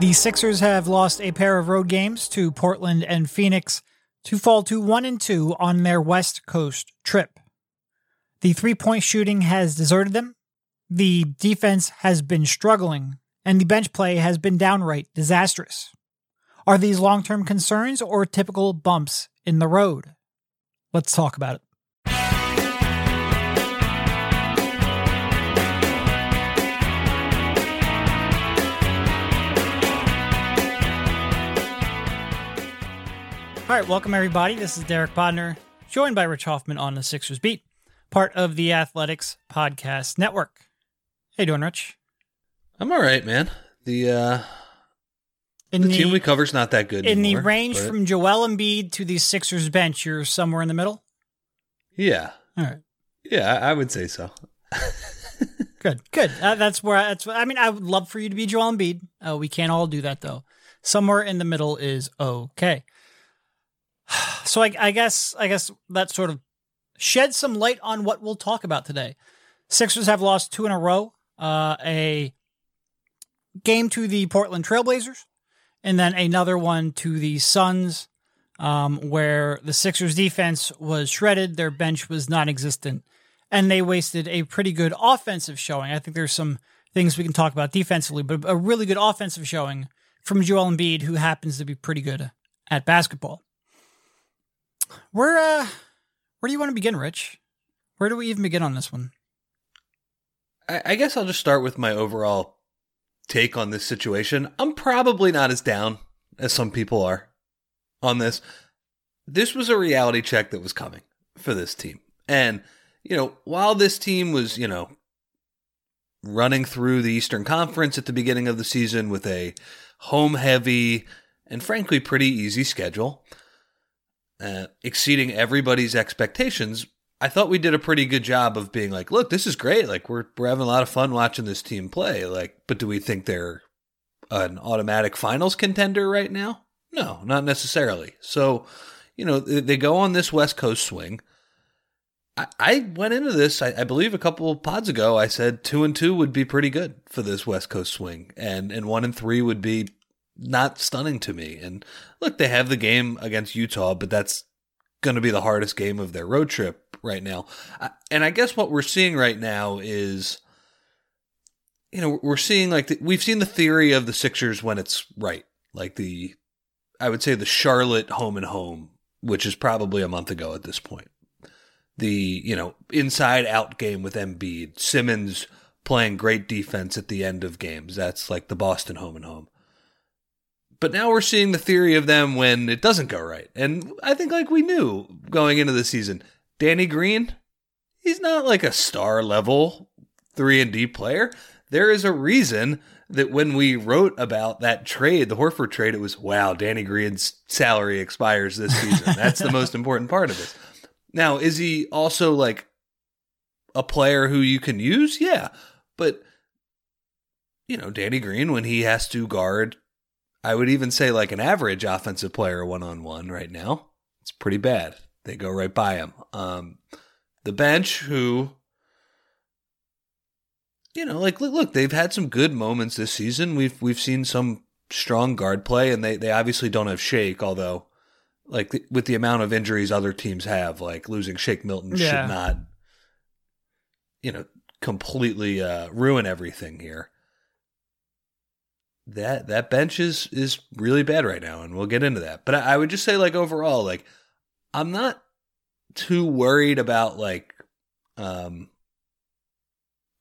The Sixers have lost a pair of road games to Portland and Phoenix to fall to 1 and 2 on their West Coast trip. The three-point shooting has deserted them. The defense has been struggling and the bench play has been downright disastrous. Are these long-term concerns or typical bumps in the road? Let's talk about it. All right, welcome everybody. This is Derek Bodner, joined by Rich Hoffman on the Sixers Beat, part of the Athletics Podcast Network. Hey, doing, Rich? I'm all right, man. The uh In the, team we cover's not that good in anymore, the range but- from Joel Embiid to the Sixers bench, you're somewhere in the middle. Yeah. All right, Yeah, I, I would say so. good, good. Uh, that's where that's. I mean, I would love for you to be Joel Embiid. Uh, we can't all do that though. Somewhere in the middle is okay. So I, I guess I guess that sort of sheds some light on what we'll talk about today. Sixers have lost two in a row. Uh, a game to the Portland Trailblazers, and then another one to the Suns, um, where the Sixers defense was shredded, their bench was non-existent, and they wasted a pretty good offensive showing. I think there's some things we can talk about defensively, but a really good offensive showing from Joel Embiid, who happens to be pretty good at basketball. Where uh, where do you want to begin, Rich? Where do we even begin on this one? I, I guess I'll just start with my overall take on this situation. I'm probably not as down as some people are on this. This was a reality check that was coming for this team. And, you know, while this team was, you know, running through the Eastern Conference at the beginning of the season with a home heavy and frankly pretty easy schedule, uh, exceeding everybody's expectations, I thought we did a pretty good job of being like, look, this is great. Like we're we're having a lot of fun watching this team play. Like, but do we think they're an automatic finals contender right now? No, not necessarily. So, you know, they, go on this West Coast swing. I, I went into this, I, I believe, a couple pods ago. I said two and two would be pretty good for this West Coast swing, and and one and three would be not stunning to me. And look, they have the game against Utah, but that's going to be the hardest game of their road trip right now. And I guess what we're seeing right now is, you know, we're seeing like the, we've seen the theory of the Sixers when it's right, like the, I would say the Charlotte home and home, which is probably a month ago at this point. The you know inside out game with Embiid, Simmons playing great defense at the end of games. That's like the Boston home and home. But now we're seeing the theory of them when it doesn't go right. And I think like we knew going into the season, Danny Green, he's not like a star level 3 and D player. There is a reason that when we wrote about that trade, the Horford trade, it was wow, Danny Green's salary expires this season. That's the most important part of this. Now, is he also like a player who you can use? Yeah. But you know, Danny Green when he has to guard I would even say like an average offensive player one on one right now. It's pretty bad. They go right by him. Um, the bench, who, you know, like look, look, they've had some good moments this season. We've we've seen some strong guard play, and they they obviously don't have Shake, although. Like the, with the amount of injuries other teams have, like losing Shake Milton Yeah. should not, you know, completely uh, ruin everything here that that bench is is really bad right now, and we'll get into that. But I, I would just say, like overall, like I'm not too worried about like, um,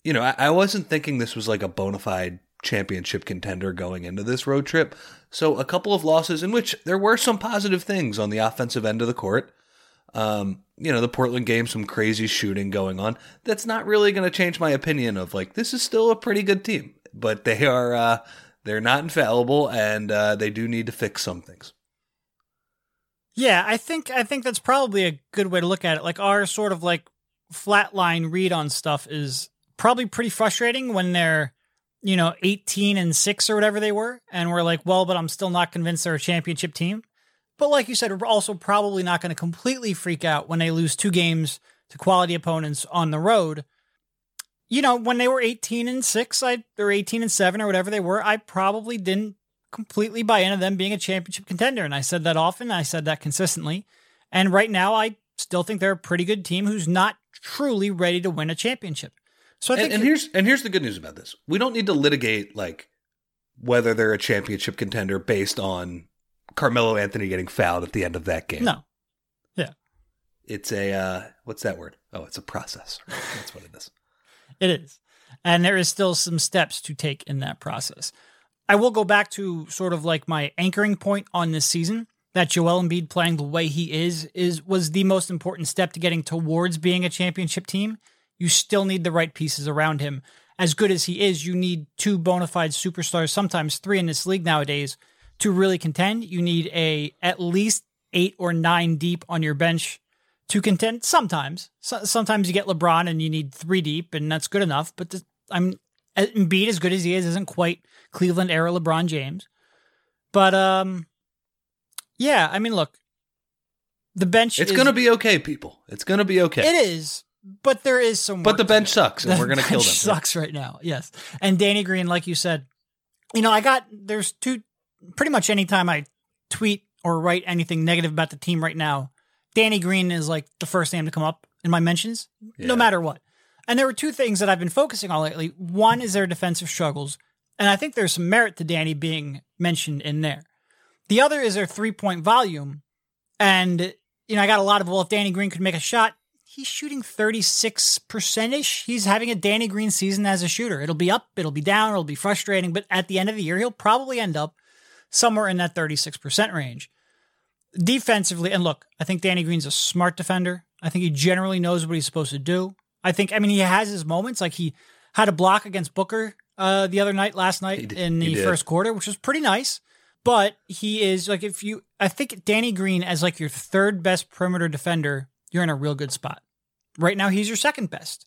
you know, I, I wasn't thinking this was like a bona fide championship contender going into this road trip. So a couple of losses in which there were some positive things on the offensive end of the court. Um, you know, the Portland game, some crazy shooting going on. That's not really going to change my opinion of like this is still a pretty good team, but they are uh, they're not infallible, and uh, they do need to fix some things. Yeah, I think I think that's probably a good way to look at it. Like our sort of like flatline read on stuff is probably pretty frustrating when they're, you know, 18 and 6 or whatever they were and we're like, well, but I'm still not convinced they're a championship team. But like you said, we're also probably not going to completely freak out when they lose two games to quality opponents on the road. You know, when they were 18 and 6, I or 18 and 7 or whatever they were, I probably didn't completely buy into them being a championship contender. And I said that often, I said that consistently. And right now I still think they're a pretty good team who's not truly ready to win a championship. So I think and, and here's and here's the good news about this. We don't need to litigate like whether they're a championship contender based on Carmelo Anthony getting fouled at the end of that game. No. Yeah. It's a uh what's that word? Oh, it's a process. That's what it is. It is. And there is still some steps to take in that process. I will go back to sort of like my anchoring point on this season that Joel Embiid playing the way he is is was the most important step to getting towards being a championship team. You still need the right pieces around him. As good as he is, you need two bona fide superstars, sometimes three in this league nowadays, to really contend. You need a at least eight or nine deep on your bench to contend. Sometimes, so, sometimes you get LeBron and you need three deep, and that's good enough. But the, I'm Embiid, as good as he is, isn't quite Cleveland era LeBron James. But um, yeah, I mean, look, the bench. It's is, going to be okay, people. It's going to be okay. It is, but there is some. But the bench sucks, and the we're going to kill them. Sucks right now. Yes, and Danny Green, like you said, you know, I got there's two. Pretty much anytime I tweet or write anything negative about the team right now, Danny Green is like the first name to come up in my mentions, yeah. no matter what. And there were two things that I've been focusing on lately. One is their defensive struggles, and I think there's some merit to Danny being mentioned in there. The other is their three point volume. And, you know, I got a lot of, well, if Danny Green could make a shot, he's shooting 36% ish. He's having a Danny Green season as a shooter. It'll be up, it'll be down, it'll be frustrating, but at the end of the year, he'll probably end up somewhere in that 36% range. Defensively, and look, I think Danny Green's a smart defender. I think he generally knows what he's supposed to do. I think, I mean, he has his moments. Like he had a block against Booker uh, the other night, last night in the first quarter, which was pretty nice. But he is like if you I think Danny Green as like your third best perimeter defender, you're in a real good spot. Right now he's your second best.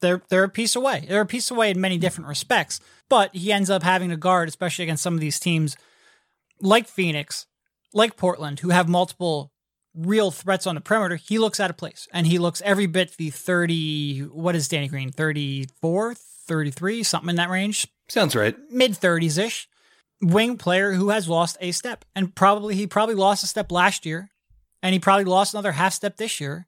They're they're a piece away. They're a piece away in many different respects, but he ends up having to guard, especially against some of these teams like Phoenix, like Portland, who have multiple real threats on the perimeter. He looks out of place and he looks every bit the 30 what is Danny Green? 34, 33, something in that range. Sounds right. Mid 30s ish wing player who has lost a step. And probably he probably lost a step last year and he probably lost another half step this year.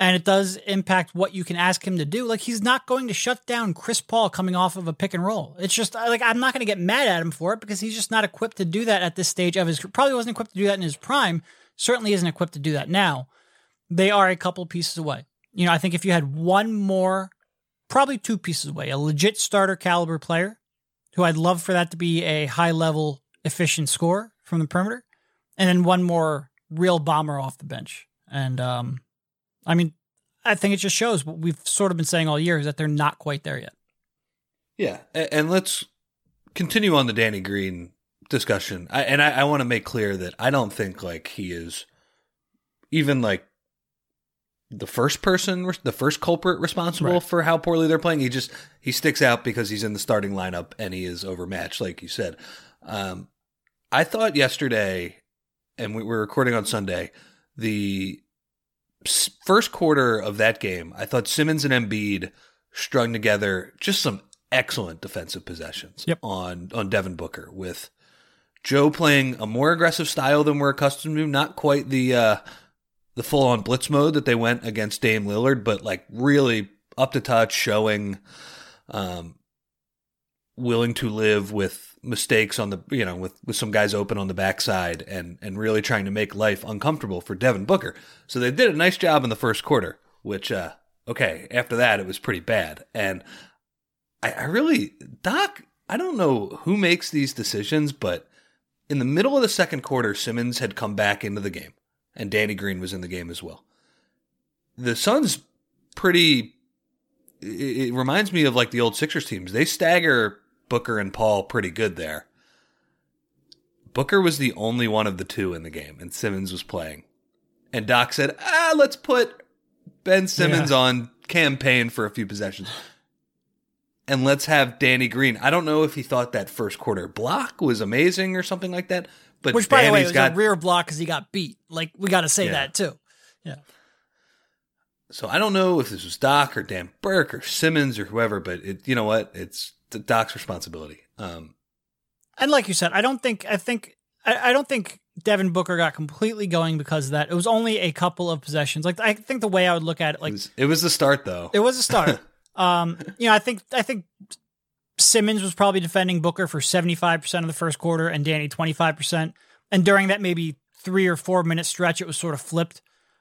And it does impact what you can ask him to do. Like he's not going to shut down Chris Paul coming off of a pick and roll. It's just like I'm not going to get mad at him for it because he's just not equipped to do that at this stage of his probably wasn't equipped to do that in his prime. Certainly isn't equipped to do that now. They are a couple pieces away. You know, I think if you had one more, probably two pieces away, a legit starter caliber player who I'd love for that to be a high level, efficient score from the perimeter, and then one more real bomber off the bench. And um, I mean, I think it just shows what we've sort of been saying all year is that they're not quite there yet. Yeah, and let's continue on the Danny Green discussion. I, and I, I want to make clear that I don't think like he is even like the first person, the first culprit responsible right. for how poorly they're playing. He just he sticks out because he's in the starting lineup and he is overmatched, like you said. Um, I thought yesterday, and we were recording on Sunday, the first quarter of that game, I thought Simmons and Embiid strung together just some excellent defensive possessions yep. on on Devin Booker with Joe playing a more aggressive style than we're accustomed to, not quite the uh, the full on blitz mode that they went against Dame Lillard, but like really up to touch, showing um, willing to live with mistakes on the you know with with some guys open on the backside and and really trying to make life uncomfortable for Devin Booker. So they did a nice job in the first quarter, which uh okay, after that it was pretty bad. And I, I really Doc, I don't know who makes these decisions, but in the middle of the second quarter, Simmons had come back into the game and Danny Green was in the game as well. The Suns pretty it, reminds me of like the old Sixers teams. They stagger Booker and Paul pretty good there. Booker was the only one of the two in the game, and Simmons was playing. And Doc said, "Ah, let's put Ben Simmons yeah. on Cam Payne for a few possessions." And let's have Danny Green. I don't know if he thought that first quarter block was amazing or something like that, but which, by the way, was got, a rear block because he got beat. Like we got to say yeah. that too. Yeah. So I don't know if this was Doc or Dan Burke or Simmons or whoever, but it, you know what? It's Doc's responsibility. Um, and like you said, I don't think I think I, I, don't think Devin Booker got completely going because of that. It was only a couple of possessions. Like I think the way I would look at it, like it was, it was the start though. It was a start. um, you know, I think I think Simmons was probably defending Booker for seventy five percent of the first quarter, and Danny twenty five percent. And during that maybe three or four minute stretch, it was sort of flipped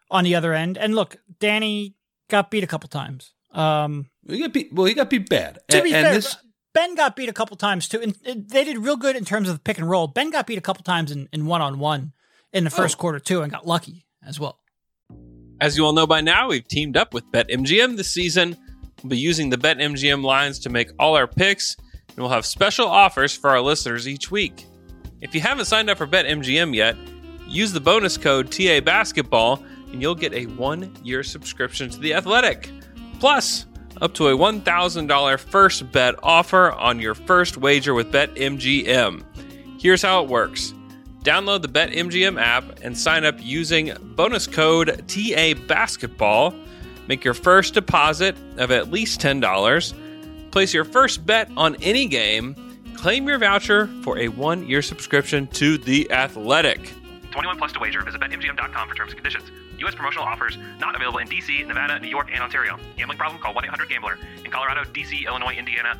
on the other end. And look, Danny got beat a couple times. Um, he got beat. Well, he got beat bad. To and, be fair, this... Ben got beat a couple times too, and they did real good in terms of the pick and roll. Ben got beat a couple times in one on one in the first oh. quarter too, and got lucky as well. As you all know by now, we've teamed up with BetMGM this season. We'll be using the BetMGM lines to make all our picks, and we'll have special offers for our listeners each week. If you haven't signed up for BetMGM yet, use the bonus code TA Basketball and you'll get a one year subscription to The Athletic. Plus, up to a $1,000 first bet offer on your first wager with BetMGM. Here's how it works download the BetMGM app and sign up using bonus code TA Basketball. Make your first deposit of at least $10. Place your first bet on any game. Claim your voucher for a one year subscription to The Athletic. 21 plus to wager. Visit BetMGM.com for terms and conditions. U.S. promotional offers not available in D.C., Nevada, New York, and Ontario. Gambling problem? Call 1-800-GAMBLER. In Colorado, D.C., Illinois, Indiana,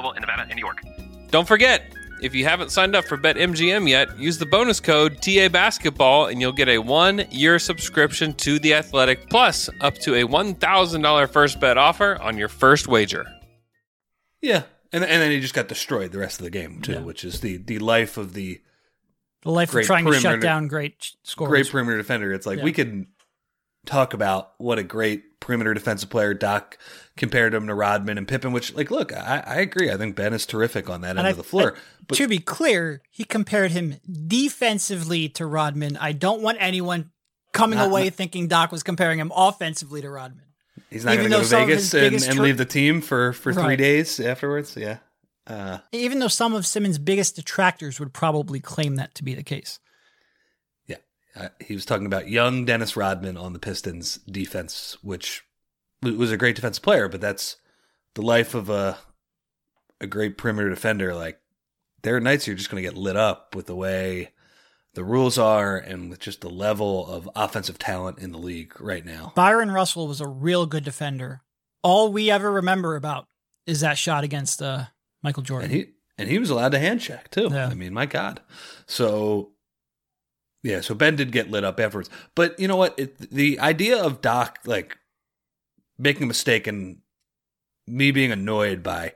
available in Nevada and New York. Don't forget, if you haven't signed up for BetMGM yet, use the bonus code TA Basketball and you'll get a one year subscription to The Athletic, plus up to a $1,000 first bet offer on your first wager. Yeah. And, and then he just got destroyed the rest of the game, too, yeah. which is the, the life of the. The life of trying to shut down great scores. Great perimeter defender. It's like yeah. we can talk about what a great perimeter defensive player Doc compared him to Rodman and Pippen, which, like, look, I, I agree. I think Ben is terrific on that and end I, of the floor. But to be clear, he compared him defensively to Rodman. I don't want anyone coming not, away not, thinking Doc was comparing him offensively to Rodman. He's not going to go to Vegas and, and leave the team for, for three right. days afterwards. Yeah. Uh, Even though some of Simmons' biggest detractors would probably claim that to be the case. Uh, he was talking about young Dennis Rodman on the Pistons defense, which was a great defensive player, but that's the life of a a great perimeter defender. Like there are nights you're just going to get lit up with the way the rules are and with just the level of offensive talent in the league right now. Bryon Russell was a real good defender. All we ever remember about is that shot against uh, Michael Jordan. And he and he was allowed to hand check too. Yeah. I mean, my God. So yeah, so Ben did get lit up afterwards. But you know what? It, the idea of Doc like making a mistake and me being annoyed by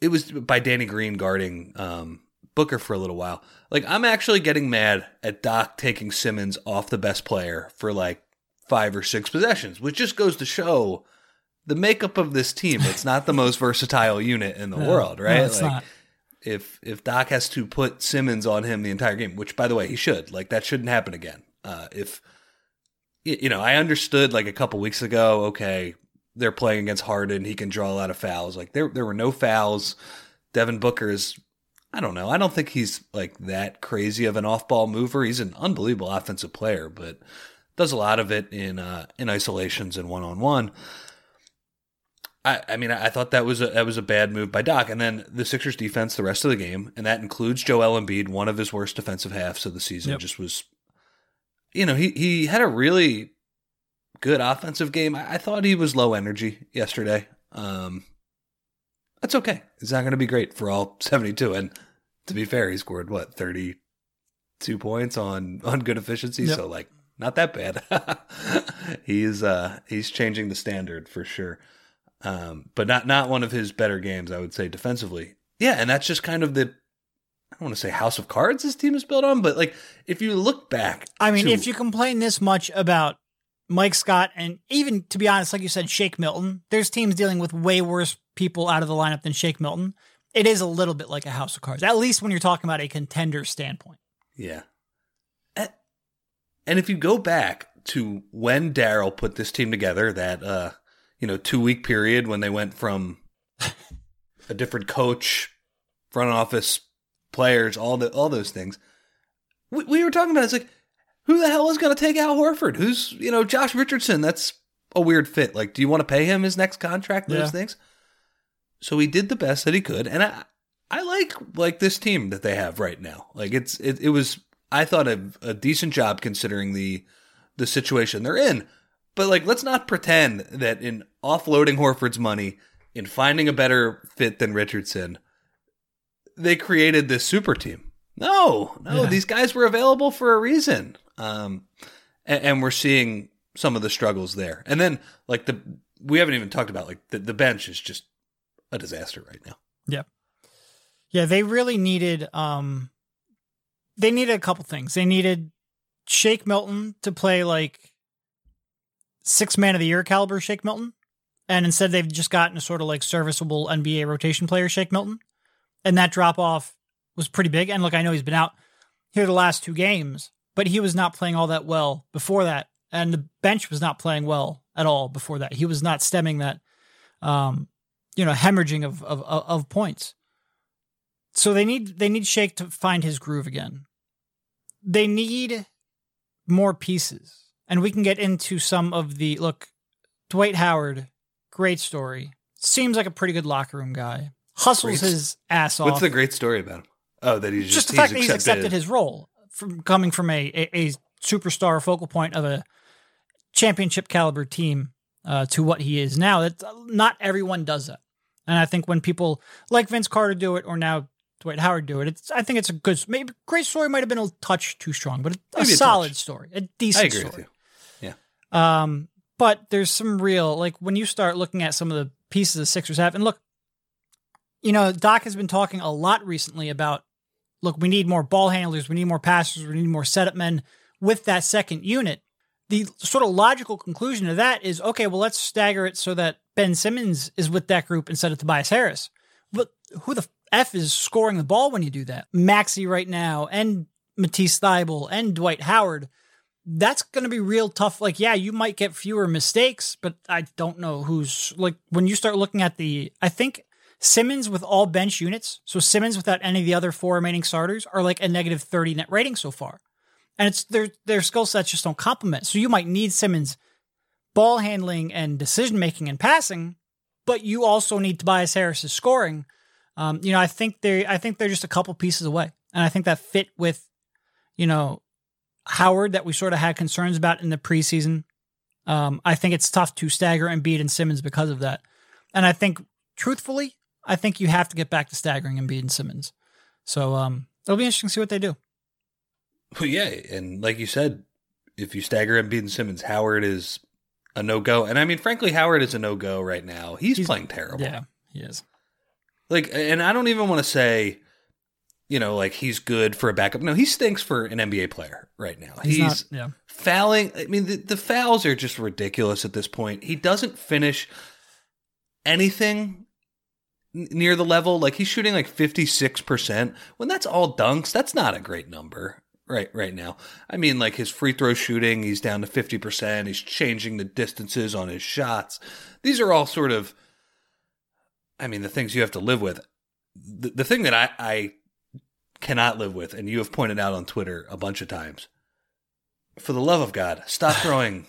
it was by Danny Green guarding um, Booker for a little while. Like I'm actually getting mad at Doc taking Simmons off the best player for like five or six possessions, which just goes to show the makeup of this team. It's not the most versatile unit in the no, world, right? No, it's like, not if if Doc has to put Simmons on him the entire game, which by the way he should, like that shouldn't happen again. Uh, if you know, I understood like a couple weeks ago. Okay, they're playing against Harden; he can draw a lot of fouls. Like there there were no fouls. Devin Booker is. I don't know. I don't think he's like that crazy of an off-ball mover. He's an unbelievable offensive player, but does a lot of it in uh, in isolations and one-on-one. I, I mean, I thought that was a that was a bad move by Doc. And then the Sixers defense the rest of the game, and that includes Joel Embiid, one of his worst defensive halves of the season, yep. just was. You know, he he had a really good offensive game. I, I thought he was low energy yesterday. Um, that's okay. It's not going to be great for all seventy two. And to be fair, he scored what thirty two points on on good efficiency. Yep. So like, not that bad. he's uh he's changing the standard for sure um, but not not one of his better games, I would say defensively. Yeah, and that's just kind of the I don't want to say house of cards this team is built on, but like if you look back, I mean, to, if you complain this much about Mike Scott, and even to be honest, like you said, Shake Milton. There's teams dealing with way worse people out of the lineup than Shake Milton. It is a little bit like a house of cards, at least when you're talking about a contender standpoint. Yeah. And- And if you go back to when Daryl put this team together, that uh, you know, two week period when they went from a different coach, front office, players, all the all those things. We, we were talking about it's like, who the hell is going to take Al Horford? Who's you know Josh Richardson? That's a weird fit. Like, do you want to pay him his next contract? Those Yeah. things. So he did the best that he could, and I I like like this team that they have right now. Like it's it, it was I thought a, a decent job considering the the situation they're in. But like let's not pretend that in offloading Horford's money, in finding a better fit than Richardson, they created this super team. No, no, Yeah. these guys were available for a reason. Um and, and we're seeing some of the struggles there. And then like the we haven't even talked about like the, the bench is just a disaster right now. Yeah, Yeah, they really needed um they needed a couple things. They needed Shake Milton to play like six man of the year caliber Shake Milton. And instead they've just gotten a sort of like serviceable NBA rotation player Shake Milton. And that drop off was pretty big. And look, I know he's been out here the last two games, but he was not playing all that well before that. And the bench was not playing well at all before that. He was not stemming that um you know, hemorrhaging of of, of points. So they need they need Shake to find his groove again. They need more pieces. And we can get into some of the look, Dwight Howard, great story. Seems like a pretty good locker room guy. Hustles Great. his ass off. What's the great story about him? Oh, that he's just, just, the fact that he's accepted his role from coming from a, a, a superstar focal point of a championship caliber team uh, to what he is now. That not everyone does that, and I think when people like Vince Carter do it, or now Dwight Howard do it, it's I think it's a good, maybe great story might have been a touch too strong, but a, a solid touch. story, a decent agree story. with you. Yeah. Um, but there's some real like when you start looking at some of the pieces the Sixers have, and look, you know, Doc has been talking a lot recently about look, we need more ball handlers, we need more passers, we need more setup men with that second unit. The sort of logical conclusion of that is okay, well, let's stagger it so that Ben Simmons is with that group instead of Tobias Harris. But who the F is scoring the ball when you do that? Maxey right now, and Matisse Thybulle, and Dwight Howard that's going to be real tough. Like, yeah, you might get fewer mistakes, but I don't know who's like when you start looking at the. I think Simmons with all bench units, so Simmons without any of the other four remaining starters, are like a negative thirty net rating so far, and it's their their skill sets just don't complement. So you might need Simmons ball handling and decision making and passing, but you also need Tobias Harris's scoring. Um, you know, I think they I think they're just a couple pieces away, and I think that fit with, you know, Howard that we sort of had concerns about in the preseason. Um, I think it's tough to stagger Embiid and Simmons because of that. And I think, truthfully, I think you have to get back to staggering Embiid and Simmons. So um, it'll be interesting to see what they do. Well, yeah, and like you said, if you stagger Embiid and Simmons, Howard is a no go. And I mean, frankly, Howard is a no go right now. He's, He's- playing terrible. Yeah, he is. Like, and I don't even want to say, you know, like he's good for a backup. No, he stinks for an NBA player right now. He's, He's, not. Yeah, fouling. I mean, the, the fouls are just ridiculous at this point. He doesn't finish anything near the level. Like he's shooting like 56%. When that's all dunks, that's not a great number right right now. I mean, like his free throw shooting, he's down to 50%. He's changing the distances on his shots. These are all sort of I mean, the things you have to live with. The, the thing that I, I cannot live with, and you have pointed out on Twitter a bunch of times, for the love of God, stop throwing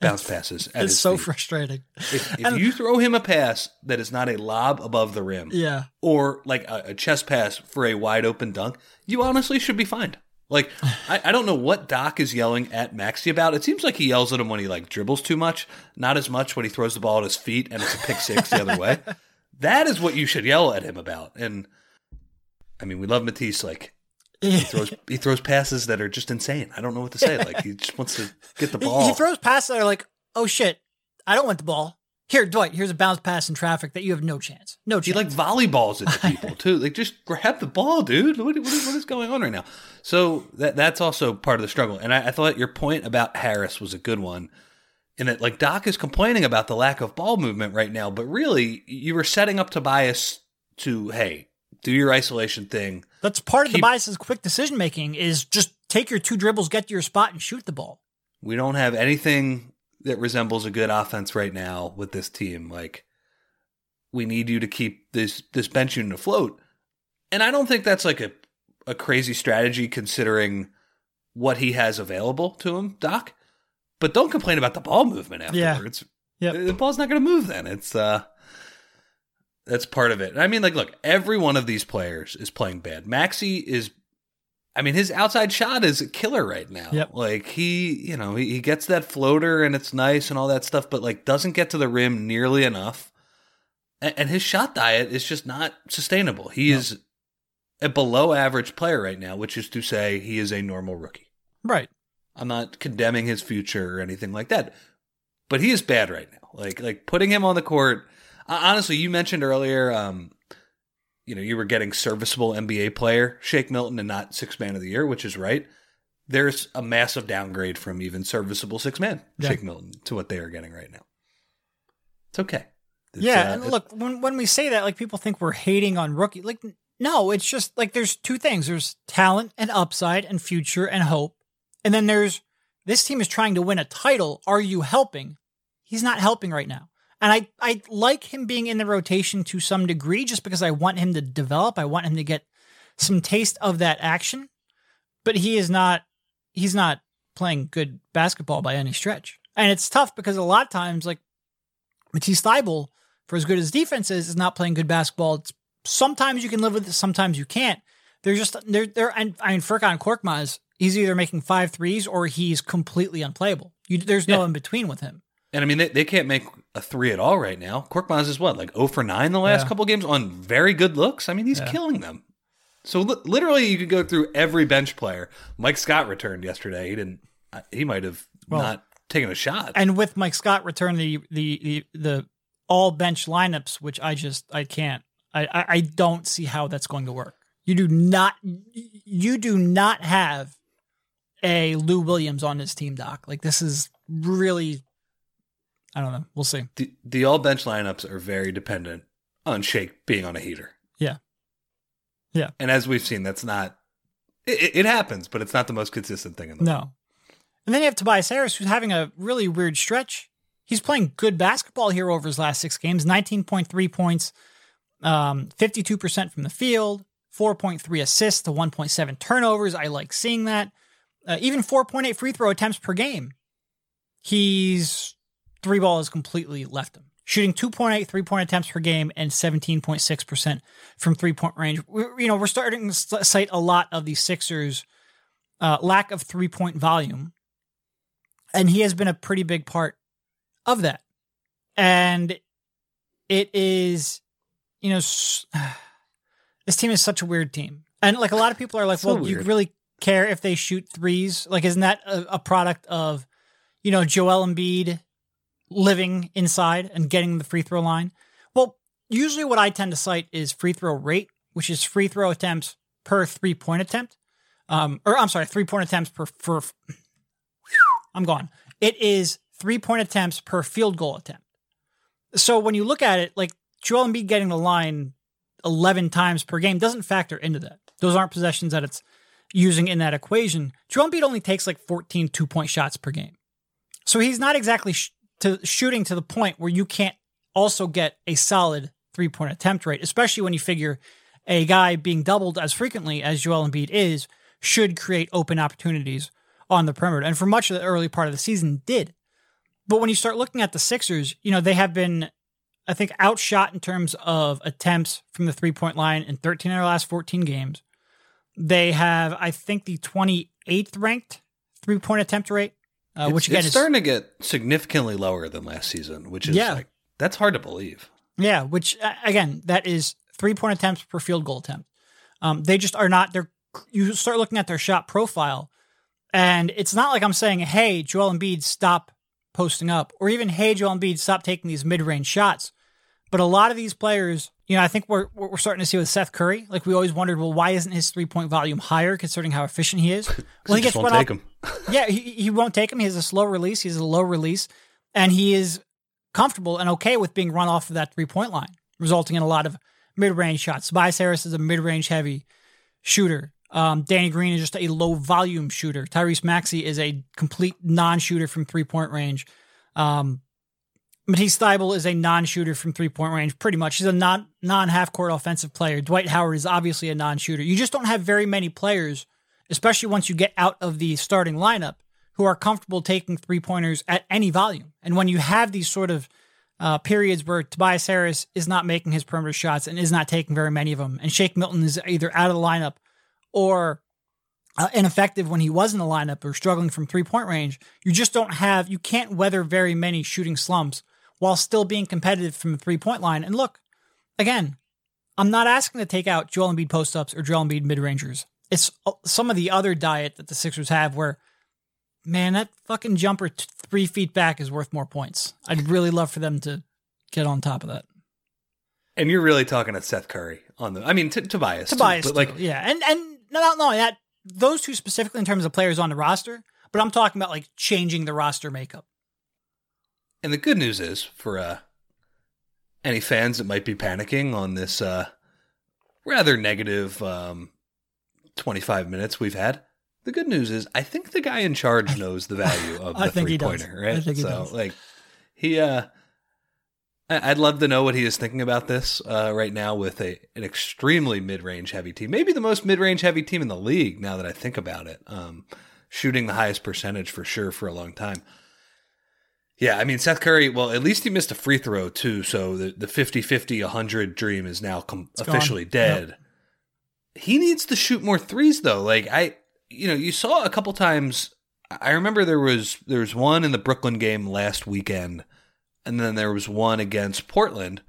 bounce passes it's so feet. frustrating. If, if you throw him a pass that is not a lob above the rim, Yeah, or like a, a chest pass for a wide open dunk, you honestly should be fined. Like, I, I don't know what Doc is yelling at Maxey about. It seems like he yells at him when he like dribbles too much, not as much when he throws the ball at his feet and it's a pick six the other way. That is what you should yell at him about. And I mean, we love Matisse. Like, he throws he throws passes that are just insane. I don't know what to say. Like, he just wants to get the ball. He, throws passes that are like, oh shit, I don't want the ball. Here, Dwight, here's a bounce pass in traffic that you have no chance. No chance. He like volleyballs into people too. Like just grab the ball, dude. What, what, what is going on right now? So that that's also part of the struggle. And I, I thought your point about Harris was a good one. In that, like Doc is complaining about the lack of ball movement right now, but really you were setting up Tobias to hey, do your isolation thing. That's part of Keep- Tobias's quick decision making is just take your two dribbles, get to your spot, and shoot the ball. We don't have anything that resembles a good offense right now with this team. Like we need you to keep this this bench unit afloat. And I don't think that's like a a crazy strategy considering what he has available to him, Doc. But don't complain about the ball movement Yeah. afterwards. Yep. The ball's not going to move then. It's uh that's part of it. I mean like look, every one of these players is playing bad. Maxey is I mean, his outside shot is a killer right now. Yep. Like he, you know, he, he gets that floater and it's nice and all that stuff, but like doesn't get to the rim nearly enough. And, and his shot diet is just not sustainable. He is a below average player right now, which is to say he is a normal rookie. Right. I'm not condemning his future or anything like that, but he is bad right now. Like like putting him on the court. Uh, honestly, you mentioned earlier, um, you know, you were getting serviceable NBA player Shake Milton and not six man of the year, which is right. There's a massive downgrade from even serviceable six man Yeah. Shake Milton to what they are getting right now. It's okay. It's, yeah, uh, and look, when when we say that, like people think we're hating on rookie. Like, no, it's just like there's two things: there's talent and upside, and future and hope, and then there's this team is trying to win a title. Are you helping? He's not helping right now, and I I like him being in the rotation to some degree, just because I want him to develop. I want him to get some taste of that action, but he is not. He's not playing good basketball by any stretch, and it's tough because a lot of times, like Matisse Thybulle, for as good as defense is, is not playing good basketball. It's, sometimes you can live with it, sometimes you can't. They're just they're they're and I mean Furkan Korkmaz, he's either making five threes or he's completely unplayable. You, there's no Yeah. in between with him. And I mean, they, they can't make a three at all right now. Korkmaz is what, like 0 for 9 the last Yeah. couple games on very good looks? I mean, he's Yeah. killing them. So li- literally, you could go through every bench player. Mike Scott returned yesterday. He didn't, he might have Well, not taken a shot. And with Mike Scott return the the the, the all bench lineups, which I just I can't I, I I don't see how that's going to work. You do not you do not have a Lou Williams on his team, Doc. Like this is really I don't know. We'll see. the, the all bench lineups are very dependent on Shake being on a heater. Yeah. Yeah. And as we've seen, that's not, it, it- happens, but it's not the most consistent thing in the world. No. And then you have Tobias Harris, who's having a really weird stretch. He's playing good basketball here over his last six games 19.3 points, um, 52% from the field, 4.3 assists to 1.7 turnovers. I like seeing that. Uh, even 4.8 free throw attempts per game. He's three ball has completely left him. Shooting 2.8 three point attempts per game and 17.6% from three point range. we you know, we're starting to cite a lot of the Sixers uh, lack of three point volume. And he has been a pretty big part of that. And it is, you know, s- this team is such a weird team. And like a lot of people are like, So well, you really care if they shoot threes? Like, isn't that a, a product of, you know, Joel Embiid living inside and getting the free throw line? Well, usually what I tend to cite is free throw rate, which is free throw attempts per three point attempt. Um, or I'm sorry, three point attempts per. I'm gone. It is three point attempts per field goal attempt. So when you look at it, like Joel Embiid getting the line 11 times per game doesn't factor into that. Those aren't possessions that it's using in that equation. Joel Embiid only takes like 14 two point shots per game. So he's not exactly sh- to shooting to the point where you can't also get a solid three point attempt rate, especially when you figure a guy being doubled as frequently as Joel Embiid is should create open opportunities on the perimeter. And for much of the early part of the season, did. But when you start looking at the Sixers, you know, they have been, I think, outshot in terms of attempts from the three point line in 13 of their last 14 games. They have, I think, the 28th ranked three point attempt rate, uh, which it's, again it's is starting to get significantly lower than last season, which is Yeah. like that's hard to believe. Yeah, which uh, again, that is three point attempts per field goal attempt. Um, they just are not. They're you start looking at their shot profile, and it's not like I'm saying, "Hey, Joel Embiid, stop posting up, or even hey Joel Embiid, stop taking these mid range shots. But a lot of these players, you know, I think we're we're starting to see with Seth Curry. Like we always wondered, well, why isn't his three point volume higher, considering how efficient he is? Well, he just won't take off- him. yeah, he, he won't take him. He has a slow release. He has a low release, and he is comfortable and okay with being run off of that three point line, resulting in a lot of mid range shots. Tobias Harris is a mid range heavy shooter. Um, Danny Green is just a low volume shooter. Tyrese Maxey is a complete non shooter from three point range. Um, Matisse Thybulle is a non shooter from three point range, pretty much. He's a non non half court offensive player. Dwight Howard is obviously a non shooter. You just don't have very many players, especially once you get out of the starting lineup, who are comfortable taking three pointers at any volume. And when you have these sort of uh, periods where Tobias Harris is not making his perimeter shots and is not taking very many of them, and Shake Milton is either out of the lineup or uh, ineffective when he was in the lineup or struggling from three point range, you just don't have, you can't weather very many shooting slumps while still being competitive from the three point line. And look, again, I'm not asking to take out Joel Embiid post ups or Joel Embiid mid rangers. It's uh, some of the other diet that the Sixers have where, man, that fucking jumper t- three feet back is worth more points. I'd really love for them to get on top of that. And you're really talking to Seth Curry on the. I mean, t- Tobias. too, Tobias, but like too, yeah, and and not only that, those two specifically in terms of players on the roster, but I'm talking about like changing the roster makeup. And the good news is for uh, any fans that might be panicking on this uh, rather negative um, 25 minutes we've had, the good news is I think the guy in charge knows the value of the three pointer, right? I think he so, does. like, he, uh, I'd love to know what he is thinking about this uh, right now with a an extremely mid range heavy team, maybe the most mid range heavy team in the league. Now that I think about it, um, shooting the highest percentage for sure for a long time. Yeah, I mean Seth Curry. Well, at least he missed a free throw too, so the the 50-50, 100 dream is now com- It's gone. officially dead. He needs to shoot more threes though. Like I, you know, you saw a couple times. I remember there was there was one in the Brooklyn game last weekend, and then there was one against Portland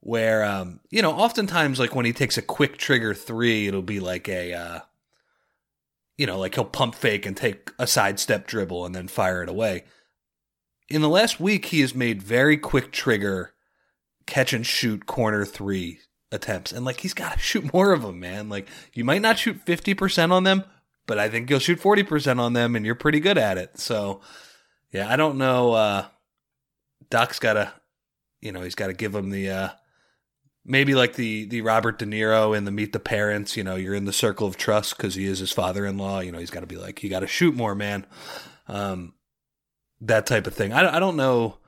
where um, you know, oftentimes like when he takes a quick trigger three, it'll be like a uh, you know, like he'll pump fake and take a sidestep dribble and then fire it away in the last week, he has made very quick trigger catch and shoot corner three attempts. And like, he's got to shoot more of them, man. Like, you might not shoot 50% on them, but I think you'll shoot 40% on them and you're pretty good at it. So, yeah, I don't know. Uh, Doc's got to, you know, he's got to give him the, uh, maybe like the, the Robert De Niro in the Meet the Parents, you know, you're in the circle of trust because he is his father in law. You know, he's got to be like, you got to shoot more, man. Um, that type of thing. I, I don't know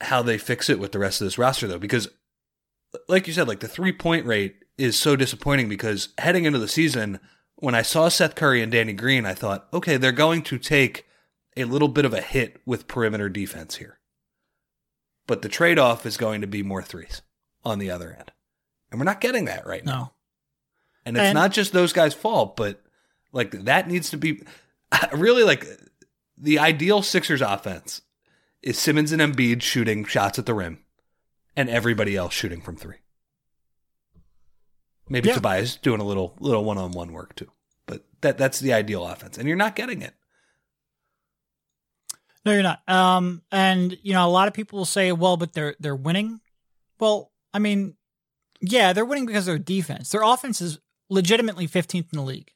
how they fix it with the rest of this roster though, because like you said, like the three point rate is so disappointing because heading into the season, when I saw Seth Curry and Danny Green, I thought, okay, they're going to take a little bit of a hit with perimeter defense here. But the trade off is going to be more threes on the other end. And we're not getting that right now. No, And it's And- not just those guys' fault, but like that needs to be really like the ideal Sixers offense is Simmons and Embiid shooting shots at the rim and everybody else shooting from three. Maybe Yeah. Tobias doing a little little one on one work too. But that that's the ideal offense. And you're not getting it. no, you're not. Um, and you know, a lot of people will say, well, but they're they're winning. Well, I mean, yeah, they're winning because of their defense. Their offense is legitimately 15th in the league,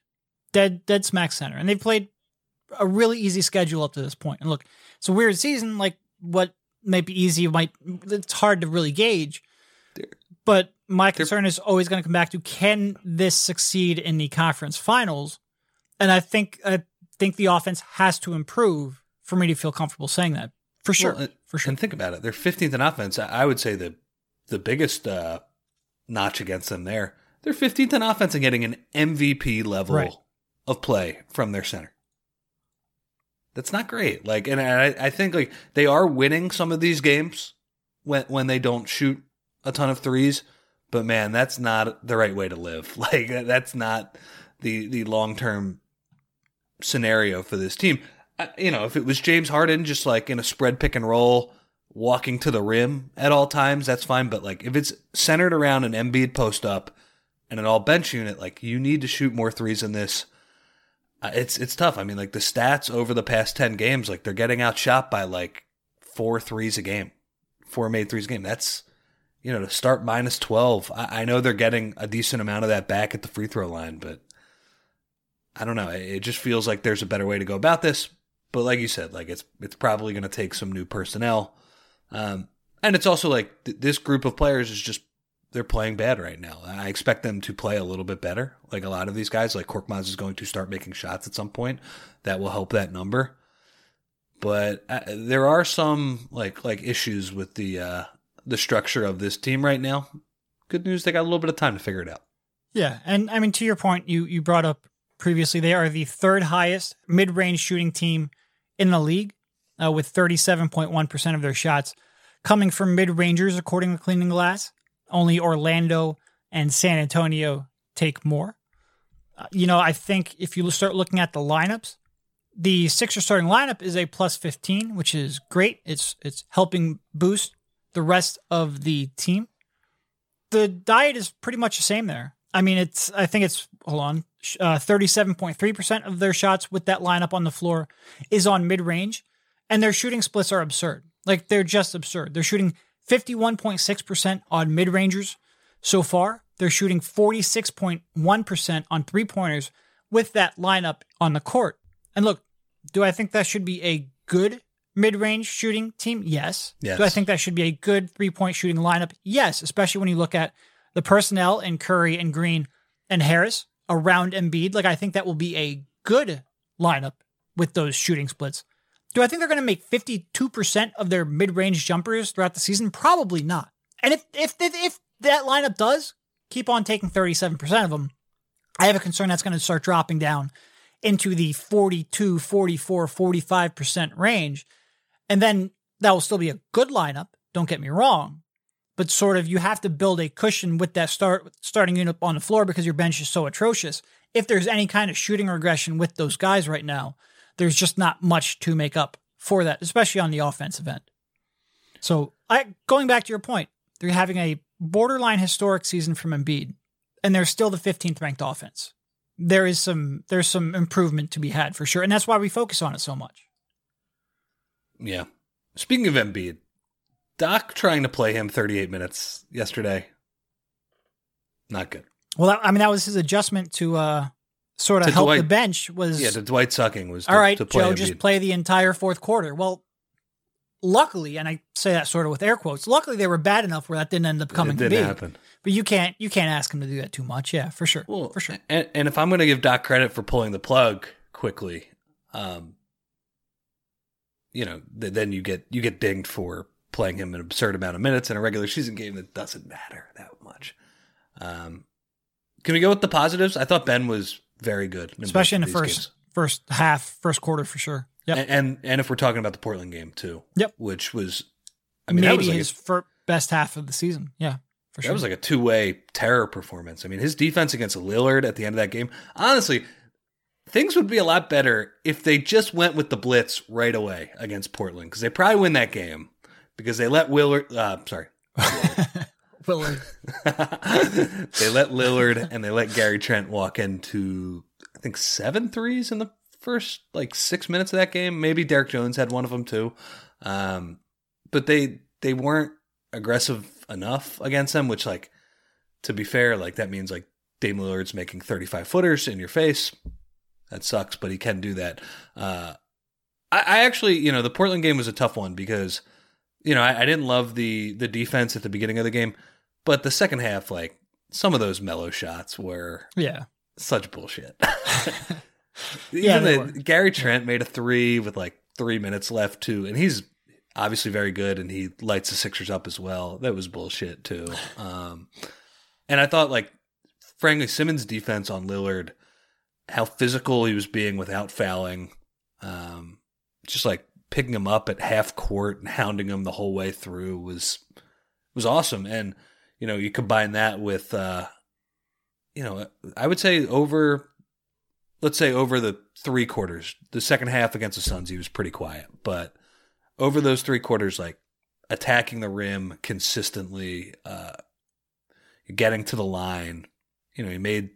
dead dead smack center, and they've played a really easy schedule up to this point. And look, it's a weird season. Like what might be easy might it's hard to really gauge. But my concern is always going to come back to can this succeed in the conference finals? And I think I think the offense has to improve for me to feel comfortable saying that. For sure. Well, for sure. And think about it. They're 15th in offense. I I would say the the biggest uh, notch against them there. They're 15th in offense and getting an MVP level Right. of play from their center. That's not great. Like, and I, I think like they are winning some of these games when when they don't shoot a ton of threes. But man, that's not the right way to live. Like that's not the the long term scenario for this team. I- You know, if it was James Harden just like in a spread pick and roll, walking to the rim at all times, that's fine. But like if it's centered around an Embiid post up and an all bench unit, like you need to shoot more threes in this. Uh, it's it's tough. I mean, like the stats over the past ten games, like they're getting outshot by like four threes a game, four made threes a game. That's you know to start minus twelve. I, I know they're getting a decent amount of that back at the free throw line, but I don't know. It, it just feels like there's a better way to go about this. But like you said, like it's it's probably going to take some new personnel, um, and it's also like th- this group of players is just they're playing bad right now. I expect them to play a little bit better. Like a lot of these guys, like Korkmaz is going to start making shots at some point. That will help that number. But uh, there are some like like issues with the uh, the structure of this team right now. Good news, they got a little bit of time to figure it out. Yeah, and I mean to your point, you you brought up previously they are the third highest mid-range shooting team in the league, uh, with 37.1 percent of their shots coming from mid-rangers, according to Cleaning Glass. Only Orlando and San Antonio take more. Uh, you know, I think if you start looking at the lineups, the Sixer starting lineup is a plus 15, which is great. It's it's helping boost the rest of the team. The diet is pretty much the same there. I mean, it's I think it's hold on, uh, 37.3% of their shots with that lineup on the floor is on mid range, and their shooting splits are absurd. Like they're just absurd. They're shooting 51.6% on mid rangers so far. They're shooting 46.1% on three pointers with that lineup on the court. And look, do I think that should be a good mid range shooting team? Yes. Yes. Do I think that should be a good three point shooting lineup? Yes, especially when you look at the personnel in Curry and Green and Harris around Embiid. Like, I think that will be a good lineup with those shooting splits. Do I think they're going to make 52% of their mid-range jumpers throughout the season? Probably not. And if if if, that lineup does keep on taking 37% of them, I have a concern that's going to start dropping down into the 42, 44, 45% range. And then that will still be a good lineup, don't get me wrong. But sort of you have to build a cushion with that start starting unit on the floor because your bench is so atrocious. If there's any kind of shooting regression with those guys right now, there's just not much to make up for that, especially on the offensive end. So, I going back to your point, they're having a borderline historic season from Embiid, and they're still the 15th ranked offense. There is some there's some improvement to be had for sure, and that's why we focus on it so much. Yeah. Speaking of Embiid, Doc trying to play him 38 minutes yesterday. Not good. Well, I mean that was his adjustment to uh sort of To help Dwight- the bench was Yeah, the Dwight sucking was to, all right, to play Joe, Embiid. just play the entire fourth quarter. Well, luckily, and I say that sort of with air quotes, luckily they were bad enough where that didn't end up coming it to didn't be. happen. But you can't you can't ask him to do that too much. Yeah, for sure. Well, for sure. And, and if I'm going to give Doc credit for pulling the plug quickly, um, you know, th- then you get you get dinged for playing him an absurd amount of minutes in a regular season game that doesn't matter that much. Um, can we go with the positives? I thought Ben was very good, in Especially in the both of these first games. first half, first quarter for sure. Yep. And, and and if we're talking about the Portland game too, Yep. which was, I mean, that Maybe was like his a, best half of the season. Yeah, for sure. that was like a two way terror performance. I mean, his defense against Lillard at the end of that game, honestly, things would be a lot better if they just went with the blitz right away against Portland because they probably win that game because they let Willard, uh, sorry, They let Lillard and they let Gary Trent walk into I think seven threes in the first like six minutes of that game. Maybe Derrick Jones had one of them too, um, but they they weren't aggressive enough against them. Which like to be fair, like that means like Dame Lillard's making thirty five footers in your face. That sucks, but he can do that. Uh, I, I actually, you know, the Portland game was a tough one because, you know, I, I didn't love the the defense at the beginning of the game, but the second half, like some of those Melo shots were Yeah. such bullshit. Yeah, Even the. Gary Trent made a three with like three minutes left too, and he's obviously very good, and he lights the Sixers up as well. That was bullshit too. Um, and I thought like frankly Simmons' defense on Lillard, how physical he was being without fouling, um, just like picking him up at half court and hounding him the whole way through was was awesome. And you know, you combine that with uh, you know, I would say over let's say over the three quarters, the second half against the Suns, he was pretty quiet. But over those three quarters, like attacking the rim consistently, uh, getting to the line, you know, he made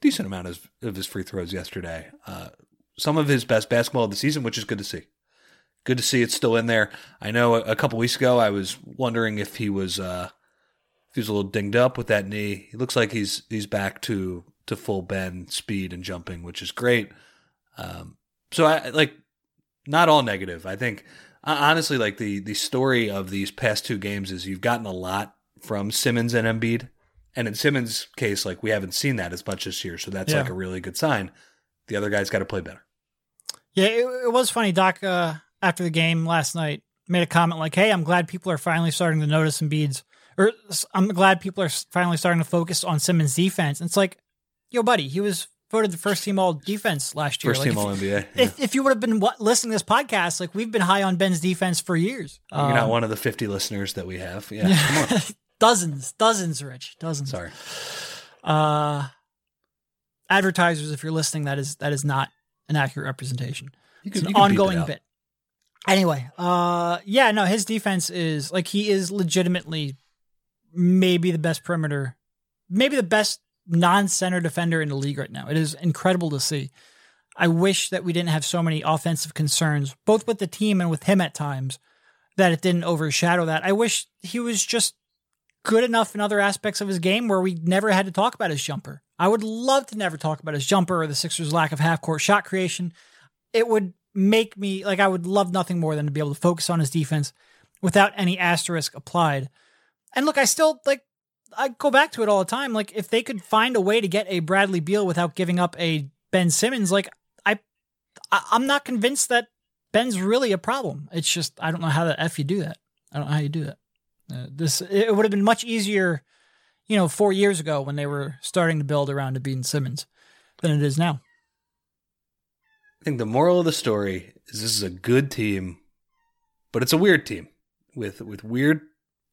decent amount of, of his free throws yesterday. Uh, some of his best basketball of the season, which is good to see. Good to see it's still in there. I know a, a couple weeks ago I was wondering if he was uh, if he was a little dinged up with that knee. He looks like he's he's back to to full bend speed and jumping, which is great. Um, so I like not all negative. I think honestly, like the the story of these past two games is you've gotten a lot from Simmons and Embiid, and in Simmons' case, like we haven't seen that as much this year, so that's Yeah. like a really good sign. The other guys got to play better. Yeah, it, it was funny. Doc, uh, after the game last night, made a comment like, "Hey, I'm glad people are finally starting to notice Embiid's, or I'm glad people are finally starting to focus on Simmons' defense." And it's like, yo, buddy, he was voted the first team all defense last year. First Like, team if, All NBA. If, if you would have been listening to this podcast, like we've been high on Ben's defense for years. You're not Um, one of the 50 listeners that we have. Yeah, on. dozens, dozens, Rich, dozens. Sorry. Uh, advertisers, if you're listening, that is that is not an accurate representation. You It's can, an you can ongoing bit. Anyway, uh, yeah, no, his defense is like he is legitimately maybe the best perimeter, maybe the best non-center defender in the league right now. It is incredible to see. I wish that we didn't have so many offensive concerns, both with the team and with him at times, that it didn't overshadow that. I wish he was just good enough in other aspects of his game where we never had to talk about his jumper. I would love to never talk about his jumper or the Sixers' lack of half court shot creation. It would make me like I would love nothing more than to be able to focus on his defense without any asterisk applied. And look, I still like I go back to it all the time. Like if they could find a way to get a Bradley Beal without giving up a Ben Simmons, like I, I I'm not convinced that Ben's really a problem. It's just I don't know how the f you do that. I don't know how you do that. Uh, this it would have been much easier, you know, four years ago when they were starting to build around Embiid and Simmons than it is now. I think the moral of the story is this is a good team, but it's a weird team with with weird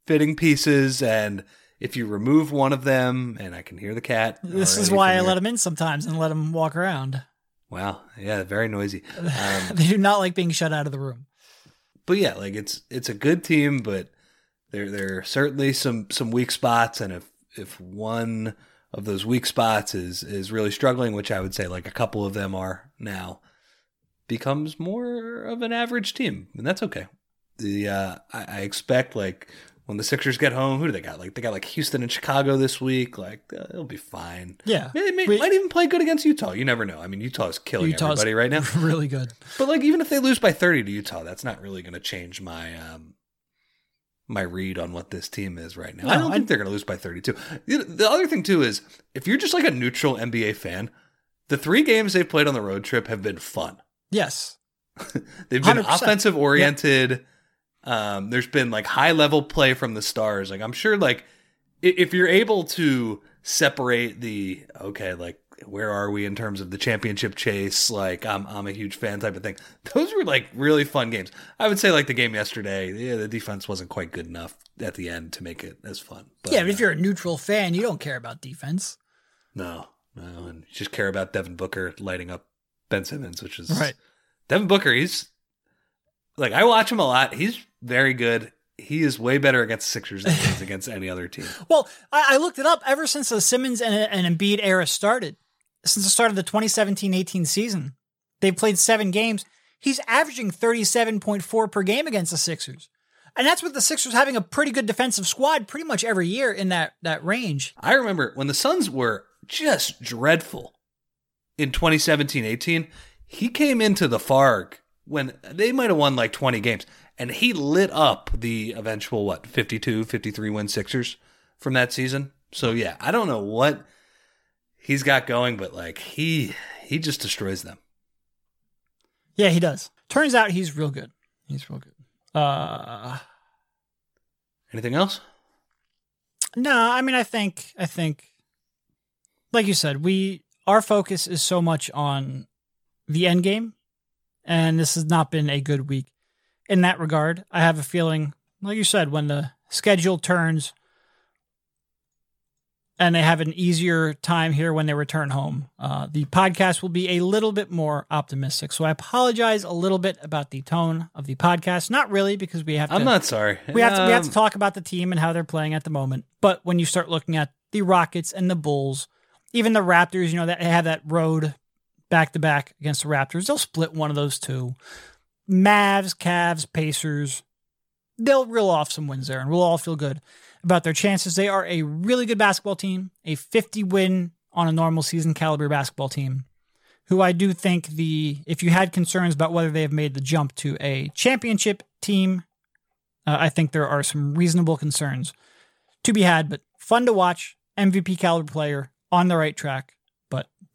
fitting pieces and if you remove one of them and I can hear the cat. This is why I let them in sometimes and let them walk around. Wow. Yeah, very noisy. Um, they do not like being shut out of the room. but yeah, like it's it's a good team, but there there are certainly some some weak spots, and if if one of those weak spots is is really struggling, which I would say like a couple of them are now, becomes more of an average team, and that's okay. The uh, I, I expect like when the Sixers get home, who do they got? Like they got like Houston and Chicago this week. Like uh, it'll be fine. Yeah, They may, We- might even play good against Utah. You never know. I mean, Utah's killing Utah's everybody right now. really good. But like even if they lose by 30 to Utah, that's not really going to change my um my read on what this team is right now. I don't I- think they're going to lose by 32. You The other thing too is if you're just like a neutral NBA fan, the 3 games they've played on the road trip have been fun. Yes, They've been 100%. offensive oriented. Um, there's been like high level play from the stars. Like I'm sure like if you're able to separate the okay, like where are we in terms of the championship chase? Like I'm I'm a huge fan type of thing. Those were like really fun games. I would say like the game yesterday, yeah, the defense wasn't quite good enough at the end to make it as fun. But, yeah, but if uh, you're a neutral fan, you don't care about defense. no, no, and you just care about Devin Booker lighting up Ben Simmons, which is Right. Devin Booker, he's like I watch him a lot. He's very good. He is way better against Sixers than he is against any other team. Well, I, I looked it up. Ever since the Simmons and, and Embiid era started, since the start of the 2017-18 season, they've played seven games. He's averaging 37.4 per game against the Sixers. And that's with the Sixers having a pretty good defensive squad pretty much every year in that, that range. I remember when the Suns were just dreadful in 2017-18, he came into the Farg when they might have won like 20 games and he lit up the eventual what 52 53 win Sixers from that season. So yeah, I don't know what he's got going but like he he just destroys them. Yeah, he does. Turns out he's real good. He's real good. Uh, Anything else? No, I mean, I think, I think, like you said, we our focus is so much on the end game, and this has not been a good week in that regard. I have a feeling, like you said, when the schedule turns and they have an easier time here when they return home, uh, the podcast will be a little bit more optimistic. So I apologize a little bit about the tone of the podcast. Not really, because we have to. I'm not sorry. We have to we have to Um, talk about the team and how they're playing at the moment. But when you start looking at the Rockets and the Bulls, even the Raptors, you know that have that road back to back against the Raptors. They'll split one of those two. Mavs, Cavs, Pacers. They'll reel off some wins there, and we'll all feel good about their chances. They are a really good basketball team, a 50 win on a normal season caliber basketball team, who I do think the if you had concerns about whether they have made the jump to a championship team, uh, I think there are some reasonable concerns to be had, but fun to watch. MVP caliber player on the right track,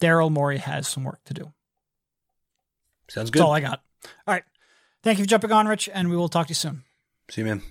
Daryl Morey has some work to do. Sounds good. That's all I got. All right. Thank you for jumping on, Rich, and we will talk to you soon. See you, man.